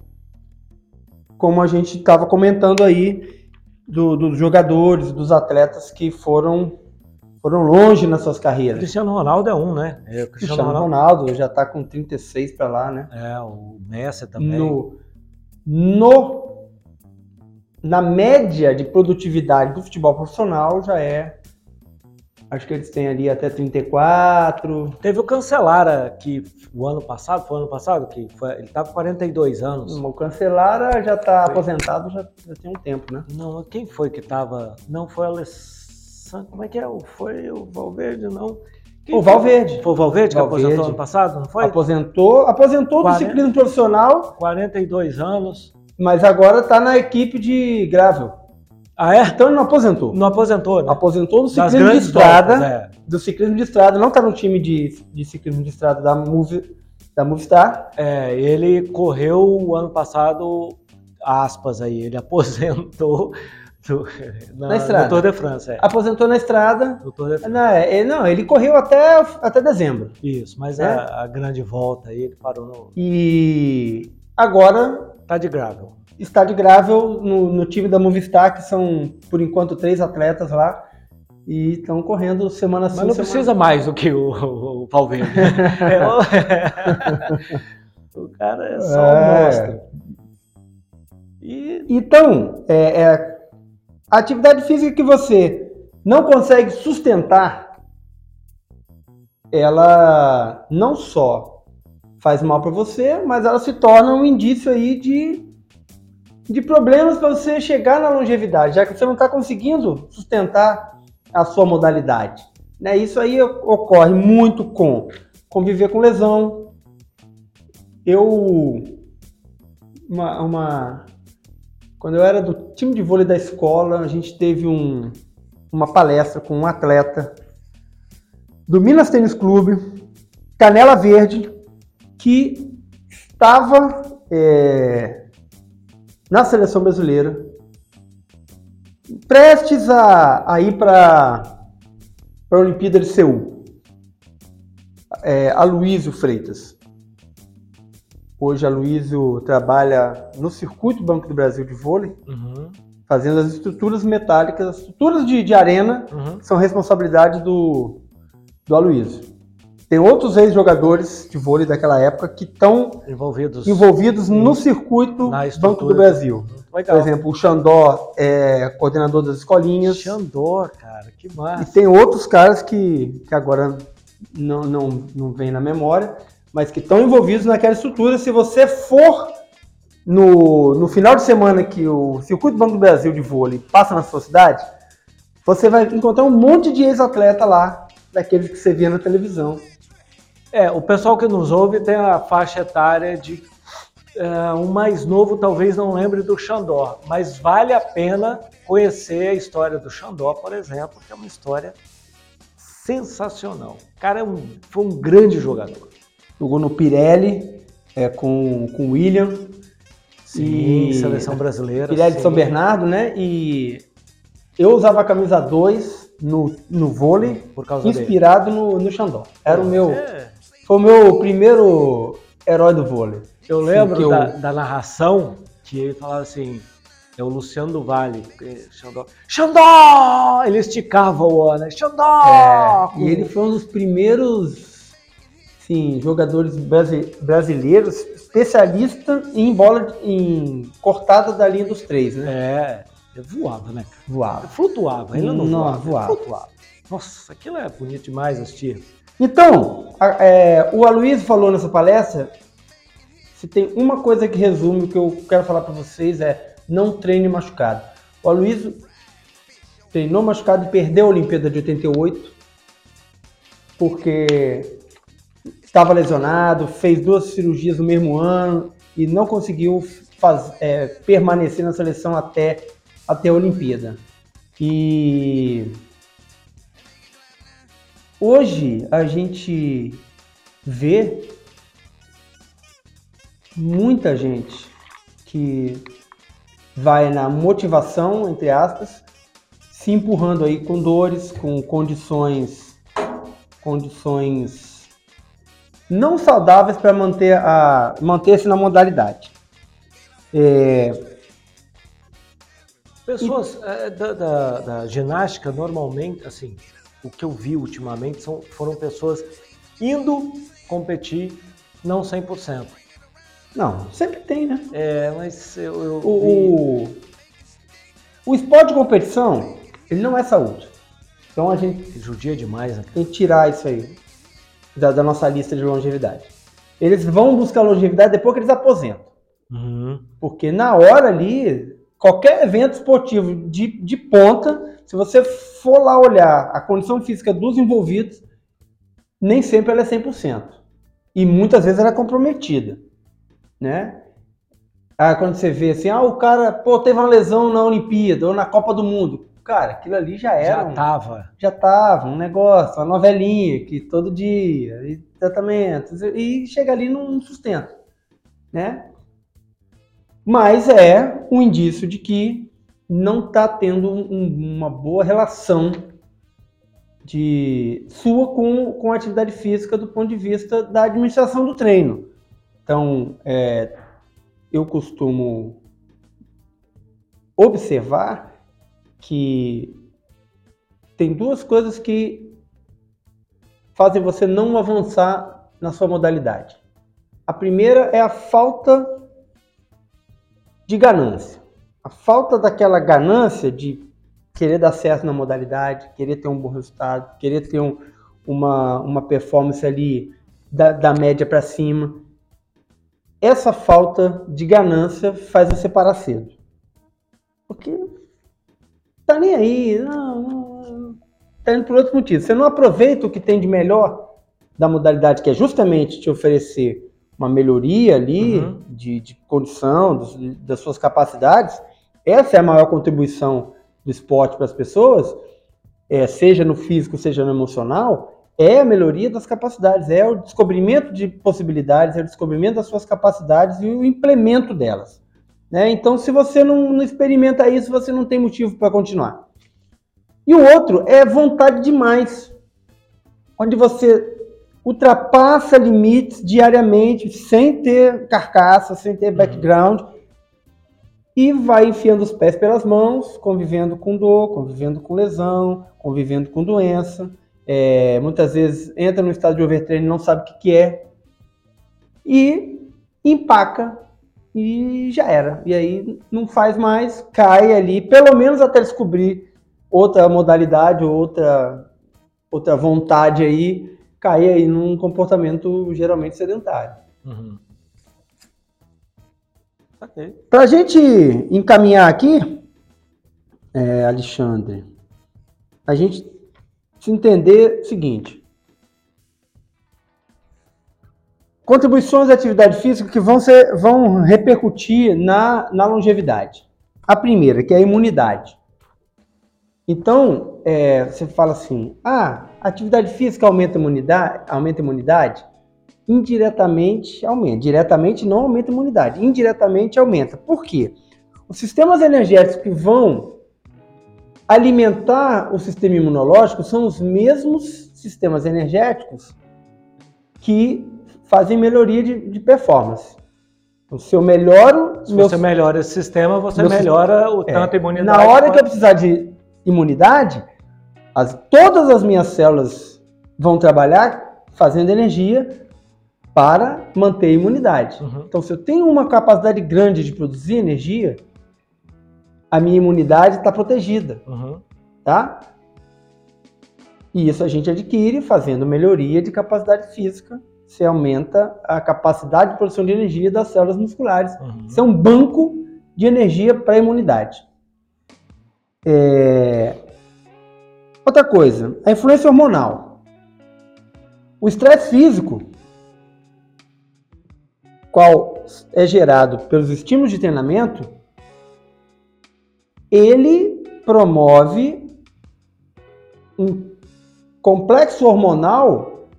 A: Como a gente estava comentando aí do- dos jogadores, dos atletas que foram, foram longe nas suas carreiras.
B: Cristiano Ronaldo é um, né? É, o
A: Cristiano Ronaldo já está com 36 para lá, né?
B: É, o Messi também.
A: no, no na média de produtividade do futebol profissional já é. Acho que eles têm ali até 34.
B: Teve o Cancelara, que o ano passado, foi o ano passado, que foi, ele estava com 42 anos.
A: O Cancelara já está aposentado já, já, tem um tempo, né?
B: Não, quem foi que estava. Não foi o Alessandro. Como é que é? Foi o Valverde, não?
A: Quem o Valverde.
B: Foi o Valverde, que Valverde. aposentou ano passado, não foi?
A: Aposentou, aposentou 40, do ciclismo profissional.
B: 42 anos.
A: Mas agora está na equipe de gravel.
B: Ah, é?
A: Então ele não aposentou.
B: Não aposentou, né?
A: Aposentou do ciclismo de estrada. Voltas, é. Do ciclismo de estrada. Não está no time de, de ciclismo de estrada da, Move, da Movistar.
B: É, ele correu o ano passado, aspas aí, ele aposentou do,
A: na, na, estrada.
B: No Tour de France, é.
A: Aposentou na estrada. No Tour de France. Não, é, ele, não, ele correu até, até dezembro.
B: Isso, mas é. a, a, grande volta aí, ele parou no.
A: E agora
B: Está de gravel.
A: Está de gravel no, no, time da Movistar, que são, por enquanto, três atletas lá. E estão correndo semana sim,
B: Mas não
A: semana...
B: precisa mais do que o, o, o Palverde. é, o... o cara é só é... um monstro.
A: E... Então, é, é, a atividade física que você não consegue sustentar, ela não só faz mal para você, mas ela se torna um indício aí de, de problemas para você chegar na longevidade, já que você não está conseguindo sustentar a sua modalidade. Né? Isso aí ocorre muito com conviver com lesão. Eu uma, uma quando eu era do time de vôlei da escola, a gente teve um, uma palestra com um atleta do Minas Tênis Clube, Canela Verde, que estava é, na seleção brasileira, prestes a, a ir para a Olimpíada de Seul. É, Aloysio Freitas. Hoje a Luísio trabalha no Circuito Banco do Brasil de vôlei, uhum. fazendo as estruturas metálicas, as estruturas de, de arena uhum. são responsabilidade do, do Aloysio. Tem outros ex-jogadores de vôlei daquela época que estão
B: envolvidos,
A: envolvidos no circuito Banco do Brasil. Por exemplo, o Xandó é coordenador das escolinhas.
B: Xandó, cara, que massa.
A: E tem outros caras que, que agora não, não, não vem na memória, mas que estão envolvidos naquela estrutura. Se você for no, no final de semana que o Circuito Banco do Brasil de vôlei passa na sua cidade, você vai encontrar um monte de ex-atleta lá, daqueles que você via na televisão.
B: É, o pessoal que nos ouve tem a faixa etária de uh, um mais novo, talvez não lembre do Xandó, mas vale a pena conhecer a história do Xandó, por exemplo, que é uma história sensacional. O cara é um, foi um grande jogador.
A: Jogou no Pirelli é, com, com o William.
B: Sim, e... seleção brasileira.
A: Pirelli sim. de São Bernardo, né? E eu usava a camisa 2 no, no vôlei, inspirado no, no Xandó. Era o meu. É foi o meu primeiro herói do vôlei.
B: Eu lembro da, eu... da, narração que ele falava assim, é o Luciano do Vale, Xandó, Xandó! Ele esticava o O, né? Xandó!
A: É, e ele foi um dos primeiros sim, jogadores brasileiros especialista em bola, em cortada da linha dos três, né?
B: É, voava, né?
A: Voava.
B: Flutuava, ele não, não voava,
A: voava.
B: flutuava. Nossa, aquilo é bonito demais assistir.
A: Então, a, é, o Aloysio falou nessa palestra, se tem uma coisa que resume o que eu quero falar para vocês é não treine machucado. O Aloysio treinou machucado e perdeu a Olimpíada de 88 porque estava lesionado, fez duas cirurgias no mesmo ano e não conseguiu faz, é, permanecer na seleção até, até a Olimpíada. E Hoje a gente vê muita gente que vai na motivação, entre aspas, se empurrando aí com dores, com condições condições não saudáveis para manter a manter-se na modalidade. É...
B: Pessoas e... é, da, da, da ginástica normalmente assim o que eu vi ultimamente são, foram pessoas indo competir, não 100%.
A: Não, sempre tem, né?
B: É, mas eu, eu
A: o, O esporte de competição, ele não é saúde. Então a gente
B: judia demais, né?
A: tem que tirar isso aí da, da nossa lista de longevidade. Eles vão buscar longevidade depois que eles aposentam.
B: Uhum.
A: Porque na hora ali, qualquer evento esportivo de, de ponta, se você for lá olhar a condição física dos envolvidos, nem sempre ela é 100%. E muitas vezes ela é comprometida, né? Ah, quando você vê assim, ah, o cara, pô, teve uma lesão na Olimpíada ou na Copa do Mundo. Cara, aquilo ali já era.
B: Já
A: um-
B: tava.
A: já tava um negócio, uma novelinha que todo dia, e tratamentos, e chega ali num sustento, né? Mas é um indício de que não está tendo um- uma boa relação de sua com, com a atividade física do ponto de vista da administração do treino. Então, é, eu costumo observar que tem duas coisas que fazem você não avançar na sua modalidade. A primeira é a falta de ganância. A falta daquela ganância de querer dar certo na modalidade, querer ter um bom resultado, querer ter um- uma, uma performance ali da, da média para cima. Essa falta de ganância faz você parar cedo. Porque tá nem aí, não, não, tá indo por outros motivos. Você não aproveita o que tem de melhor da modalidade, que é justamente te oferecer uma melhoria ali
B: Uhum.
A: de, de condição, das suas capacidades. Essa é a maior contribuição do esporte para as pessoas, é, seja no físico, seja no emocional, é a melhoria das capacidades, é o descobrimento de possibilidades, é o descobrimento das suas capacidades e o implemento delas. né? Então, se você não, não experimenta isso, você não tem motivo para continuar. E o outro é vontade demais, onde você ultrapassa limites diariamente, sem ter carcaça, sem ter background, e vai enfiando os pés pelas mãos, convivendo com dor, convivendo com lesão, convivendo com doença. É, muitas vezes entra no estado de overtraining e não sabe o que, que é. E empaca e já era. E aí não faz mais, cai ali, pelo menos até descobrir outra modalidade, outra, outra vontade aí, cair aí num comportamento geralmente sedentário.
B: Uhum.
A: Ok. Para a gente encaminhar aqui, é, Alexandre, a gente se entender o seguinte: contribuições da atividade física que vão, ser, vão repercutir na, na longevidade. A primeira, que é a imunidade. Então, é, você fala assim: ah, atividade física aumenta a imunidade? Aumenta a imunidade? indiretamente aumenta. Diretamente não aumenta a imunidade, indiretamente aumenta. Por quê? Os sistemas energéticos que vão alimentar o sistema imunológico são os mesmos sistemas energéticos que fazem melhoria de, de performance. O seu melhoro,
B: Se
A: meu-
B: você melhora esse sistema, você melhora o
A: é,
B: tanto a imunidade.
A: na hora que eu
B: quanto-
A: precisar de imunidade, as- todas as minhas células vão trabalhar fazendo energia para manter a imunidade.
B: Uhum.
A: Então, se eu tenho uma capacidade grande de produzir energia, a minha imunidade está protegida,
B: Uhum.
A: tá? E isso a gente adquire fazendo melhoria de capacidade física. Você aumenta a capacidade de produção de energia das células musculares.
B: Uhum.
A: Isso é um banco de energia para a imunidade. É, Outra coisa, a influência hormonal. O estresse físico, qual é gerado pelos estímulos de treinamento, ele promove um complexo hormonal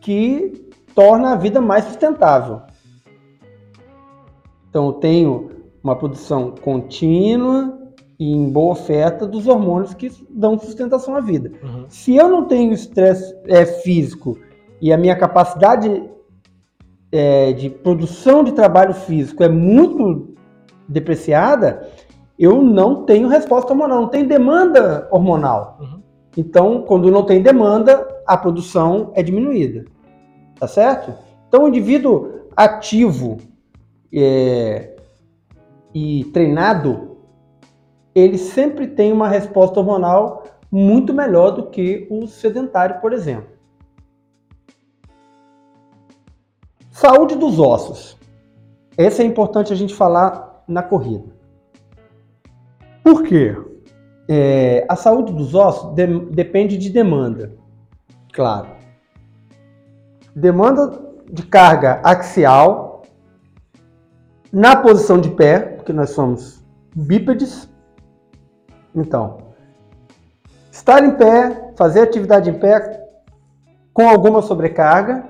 A: que torna a vida mais sustentável. Então, eu tenho uma produção contínua e em boa oferta dos hormônios que dão sustentação à vida.
B: Uhum.
A: Se eu não tenho estresse é, físico e a minha capacidade é, de produção de trabalho físico é muito depreciada, eu não tenho resposta hormonal, não tenho demanda hormonal.
B: Uhum.
A: Então, quando não tem demanda, a produção é diminuída. Tá certo? Então, o indivíduo ativo é, e treinado, ele sempre tem uma resposta hormonal muito melhor do que o sedentário, por exemplo. Saúde dos ossos. Esse é importante a gente falar na corrida. Por quê? É, a saúde dos ossos de, depende de demanda, claro. Demanda de carga axial na posição de pé, porque nós somos bípedes. Então, estar em pé, fazer atividade em pé com alguma sobrecarga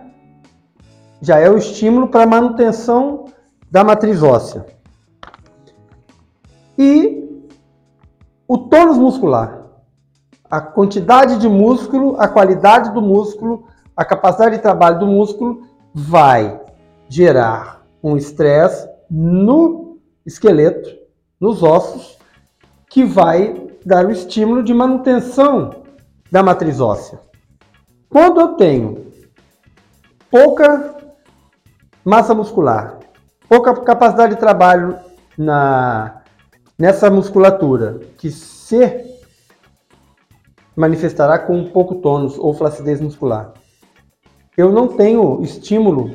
A: já é o estímulo para manutenção da matriz óssea. E o tônus muscular, a quantidade de músculo, a qualidade do músculo, a capacidade de trabalho do músculo vai gerar um estresse no esqueleto, nos ossos, que vai dar o estímulo de manutenção da matriz óssea. Quando eu tenho pouca massa muscular, pouca capacidade de trabalho na, nessa musculatura, que se manifestará com pouco tônus ou flacidez muscular. Eu não tenho estímulo,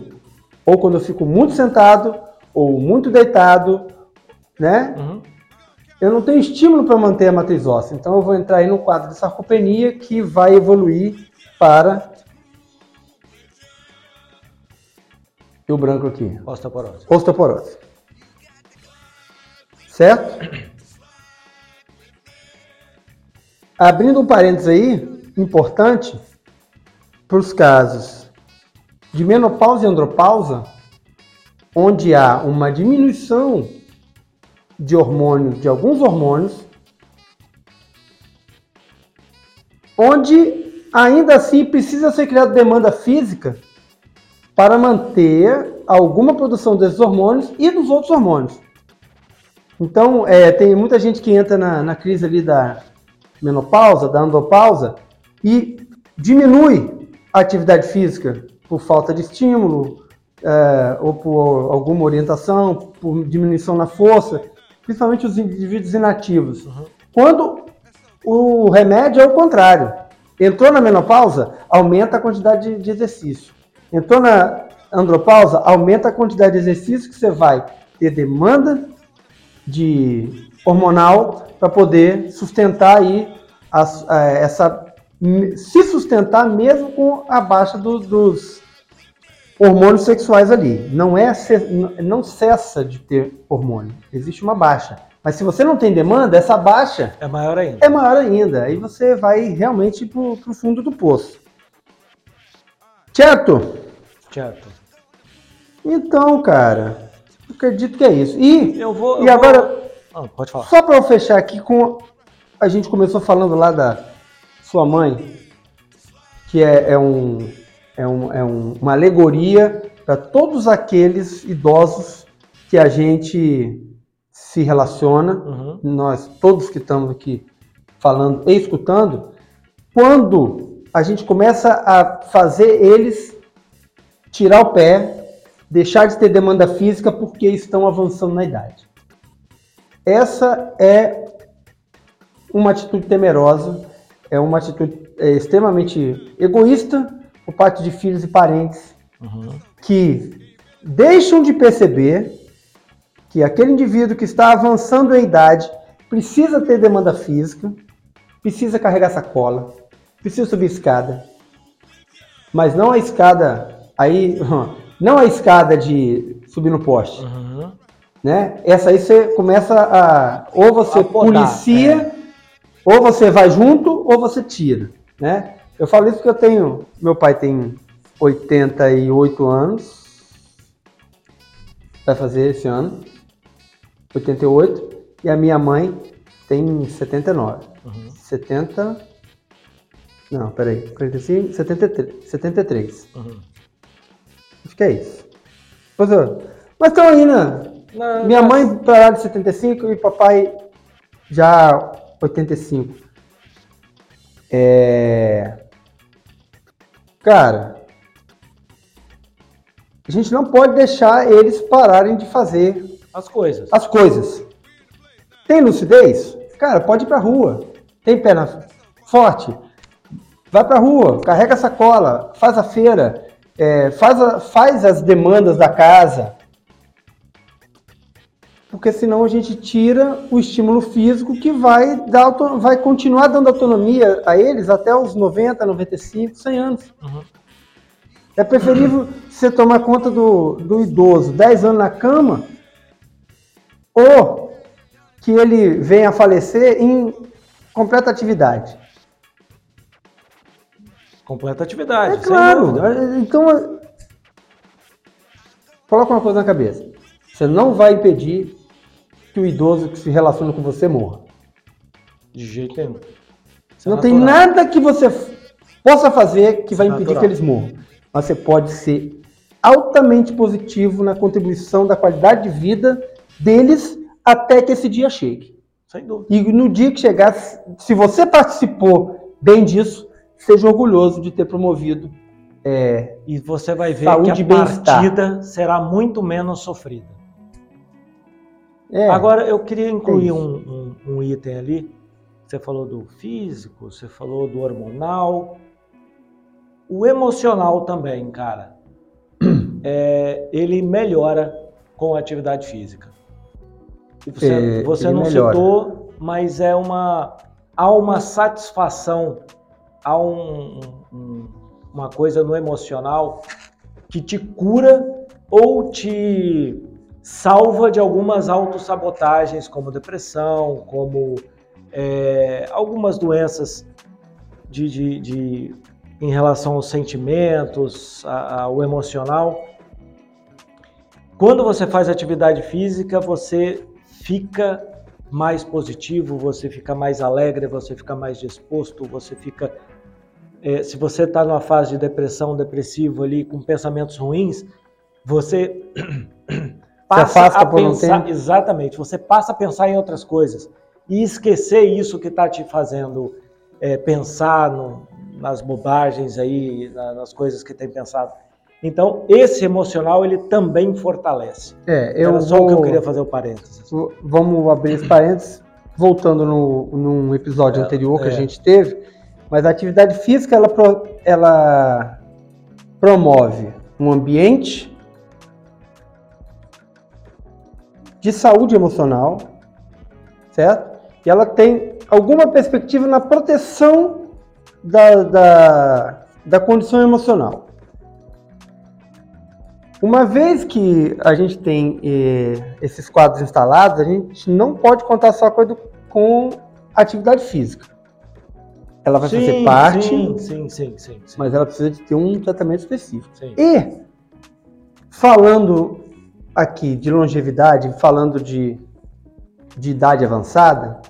A: ou quando eu fico muito sentado, ou muito deitado, né? Uhum. Eu não tenho estímulo para manter a matriz óssea. Então eu vou entrar aí no quadro de sarcopenia que vai evoluir para e o branco aqui.
B: Osteoporose.
A: Osteoporose. Certo? Abrindo um parênteses aí, importante, para os casos de menopausa e andropausa, onde há uma diminuição de hormônio, de alguns hormônios, onde ainda assim precisa ser criada demanda física para manter alguma produção desses hormônios e dos outros hormônios. Então, é, tem muita gente que entra na, na crise ali da menopausa, da andropausa, e diminui a atividade física por falta de estímulo, é, ou por alguma orientação, por diminuição na força, principalmente os indivíduos inativos. Uhum. Quando o remédio é o contrário. Entrou na menopausa, aumenta a quantidade de, de exercício. Entrou na andropausa, aumenta a quantidade de exercício que você vai ter demanda de hormonal para poder sustentar aí a, a, essa se sustentar mesmo com a baixa do, dos hormônios sexuais ali. Não é não cessa de ter hormônio, existe uma baixa. Mas se você não tem demanda, essa baixa
B: é maior ainda.
A: É maior ainda. Aí você vai realmente para o fundo do poço. Certo?
B: Certo.
A: Então, cara, acredito que é isso. E,
B: eu vou,
A: e agora,
B: vou... ah, pode falar.
A: só para eu fechar aqui com. A gente começou falando lá da sua mãe, que é, é um, é, um, é um, uma alegoria para todos aqueles idosos que a gente se relaciona, uhum. nós todos que estamos aqui falando e escutando, quando a gente começa a fazer eles tirar o pé, deixar de ter demanda física porque estão avançando na idade. Essa é uma atitude temerosa, é uma atitude é, extremamente egoísta por parte de filhos e parentes uhum. que deixam de perceber que aquele indivíduo que está avançando em idade precisa ter demanda física, precisa carregar sacola, precisa subir escada, mas não a escada Aí, não a escada de subir no poste. Uhum. Né? Essa aí você começa a. Ou você Apodar, policia, é. ou você vai junto, ou você tira. Né? Eu falo isso porque eu tenho. Meu pai tem 88 anos. Vai fazer esse ano. 88. E a minha mãe tem 79. Uhum. 70. Não, peraí. 45, 73. 73. Uhum. Acho que é isso. Professor, mas estão aí, né? Não, Minha mãe para lá de 75 e papai já 85. É... Cara, a gente não pode deixar eles pararem de fazer
B: as coisas.
A: As coisas. Tem lucidez? cara, pode ir pra rua. Tem perna forte? Vai pra rua, carrega a sacola, faz a feira, é, faz, a, faz as demandas da casa. Porque senão a gente tira o estímulo físico que vai, dar, vai continuar dando autonomia a eles até os 90, 95, 100 anos. Uhum. É preferível você tomar conta do, do idoso 10 anos na cama ou que ele venha a falecer em completa atividade.
B: Completa atividade.
A: É claro. Então, coloca uma coisa na cabeça. Você não vai impedir que o idoso que se relaciona com você morra.
B: De jeito nenhum.
A: É não tem nada que você possa fazer que vai é impedir natural. que eles morram. Mas você pode ser altamente positivo na contribuição da qualidade de vida deles até que esse dia chegue.
B: Sem dúvida.
A: E no dia que chegar, se você participou bem disso, seja orgulhoso de ter promovido. É,
B: e você vai ver que a partida será muito menos sofrida. É, Agora, eu queria incluir é um, um, um, item ali. Você falou do físico, você falou do hormonal. O emocional também, cara. É, ele melhora com a atividade física. Você, é, você não melhora. citou, mas é uma há uma satisfação há um, um, uma coisa no emocional que te cura ou te salva de algumas autossabotagens, como depressão, como é, algumas doenças de, de, de, em relação aos sentimentos, ao emocional. Quando você faz atividade física, você fica mais positivo, você fica mais alegre, você fica mais disposto, você fica é, se você está numa fase de depressão, depressivo ali, com pensamentos ruins, você passa a pensar, exatamente, você passa a pensar em outras coisas e esquecer isso que está te fazendo é, pensar no, nas bobagens aí, nas coisas que tem pensado. Então, esse emocional, ele também fortalece.
A: É, eu
B: Era só vou, o que eu queria fazer o parênteses.
A: Vamos abrir esse parênteses, voltando no, num episódio é, anterior que é. a gente teve, mas a atividade física ela, ela promove um ambiente de saúde emocional, certo? E ela tem alguma perspectiva na proteção da, da, da condição emocional. Uma vez que a gente tem eh, esses quadros instalados, a gente não pode contar só com, com atividade física ela vai sim, fazer parte.
B: Sim, sim, sim, sim,
A: Mas ela precisa de ter um tratamento específico. E falando aqui de longevidade, falando de, de idade avançada,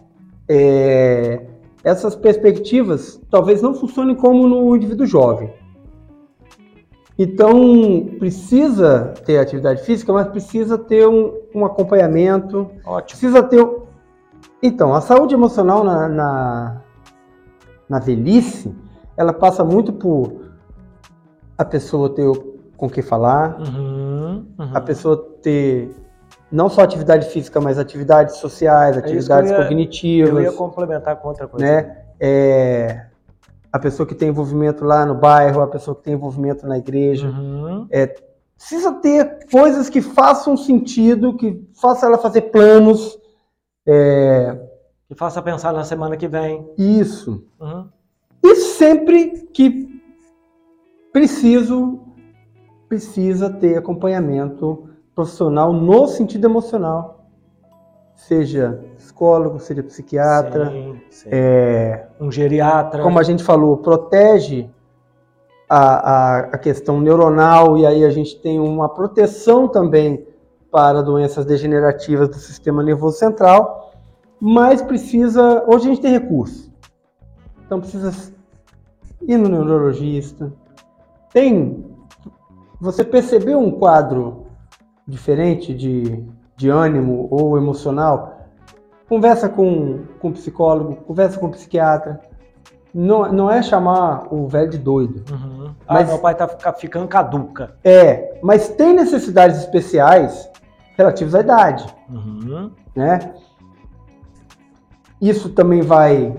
A: é, essas perspectivas talvez não funcionem como no indivíduo jovem. Então, precisa ter atividade física, mas precisa ter um, um acompanhamento.
B: Ótimo.
A: Precisa ter. Então, a saúde emocional na, na na velhice, ela passa muito por a pessoa ter com o que falar, uhum, uhum. a pessoa ter não só atividade física, mas atividades sociais, é atividades eu ia, cognitivas. Eu
B: ia complementar com outra coisa.
A: Né? É, a pessoa que tem envolvimento lá no bairro, a pessoa que tem envolvimento na igreja. Uhum. É, precisa ter coisas que façam sentido, que façam ela fazer planos. É,
B: que faça pensar na semana que vem.
A: Isso. Uhum. E sempre que preciso, precisa ter acompanhamento profissional no sentido emocional. Seja psicólogo, seja psiquiatra. Sim, sim. É,
B: um geriatra.
A: Como a gente falou, protege a, a, a questão neuronal e aí a gente tem uma proteção também para doenças degenerativas do sistema nervoso central mas precisa. Hoje a gente tem recurso. Então precisa ir no neurologista. Tem. Você percebeu um quadro diferente de, de ânimo ou emocional? Conversa com, com um psicólogo, conversa com um psiquiatra. Não, não é chamar o velho de doido.
B: Uhum. Ah, mas, meu pai tá ficando caduca.
A: É, mas tem necessidades especiais relativas à idade. Uhum. Né? Isso também vai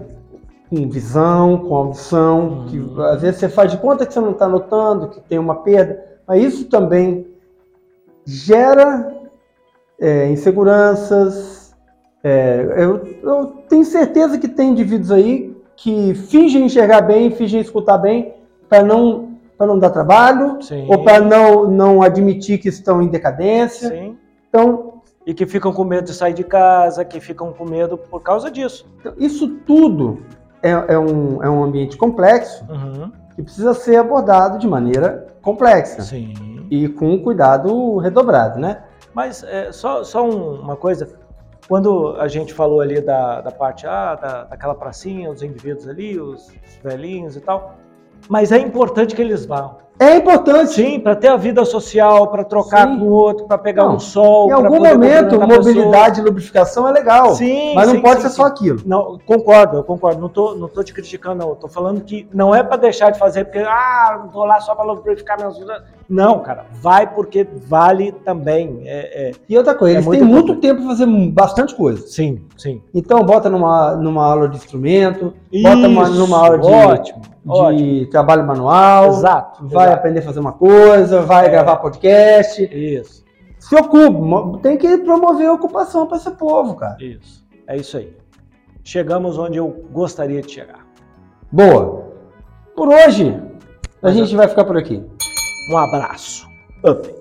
A: com visão, com audição, que
B: Uhum.
A: às vezes você faz de conta que você não está notando, que tem uma perda, mas isso também gera é, inseguranças. É, eu, eu tenho certeza que tem indivíduos aí que fingem enxergar bem, fingem escutar bem, para não, para não dar trabalho,
B: Sim.
A: ou para não, não admitir que estão em decadência.
B: Sim.
A: Então,
B: E que ficam com medo de sair de casa, que ficam com medo por causa disso.
A: Então, Isso tudo é, é um, é um ambiente complexo
B: Uhum.
A: Que precisa ser abordado de maneira complexa
B: Sim.
A: e com cuidado redobrado, né?
B: Mas é, só, só um- uma coisa, quando a gente falou ali da, da parte ah, da, daquela pracinha, os indivíduos ali, os, os velhinhos e tal, mas é importante que eles vão.
A: É importante.
B: Sim, para ter a vida social, para trocar
A: Sim.
B: com o outro, para pegar
A: Não,
B: um sol.
A: Em algum momento, mobilidade e lubrificação é legal.
B: Sim,
A: mas não
B: sim,
A: pode
B: sim,
A: ser só aquilo.
B: Não, concordo, eu concordo. Não tô, não tô te criticando, não. Tô falando que não é para deixar de fazer porque, ah, tô lá só para lubrificar minhas. Não, cara, vai porque vale também. É, é-
A: E outra coisa,
B: É
A: eles
B: muito
A: têm muito
B: importante.
A: tempo para fazer bastante coisa.
B: Sim, sim.
A: Então, bota numa, numa aula de instrumento, bota uma-
B: Isso,
A: numa aula de,
B: ótimo,
A: de
B: ótimo.
A: trabalho manual,
B: Exato.
A: vai
B: exato.
A: aprender a fazer uma coisa, vai
B: É.
A: gravar podcast.
B: Isso,
A: Se ocupe, mo- tem que promover a ocupação para esse povo, cara.
B: isso. É isso aí. Chegamos onde eu gostaria de chegar.
A: Boa. Por hoje, a
B: Mas
A: gente vai ficar por aqui.
B: Um abraço. Up.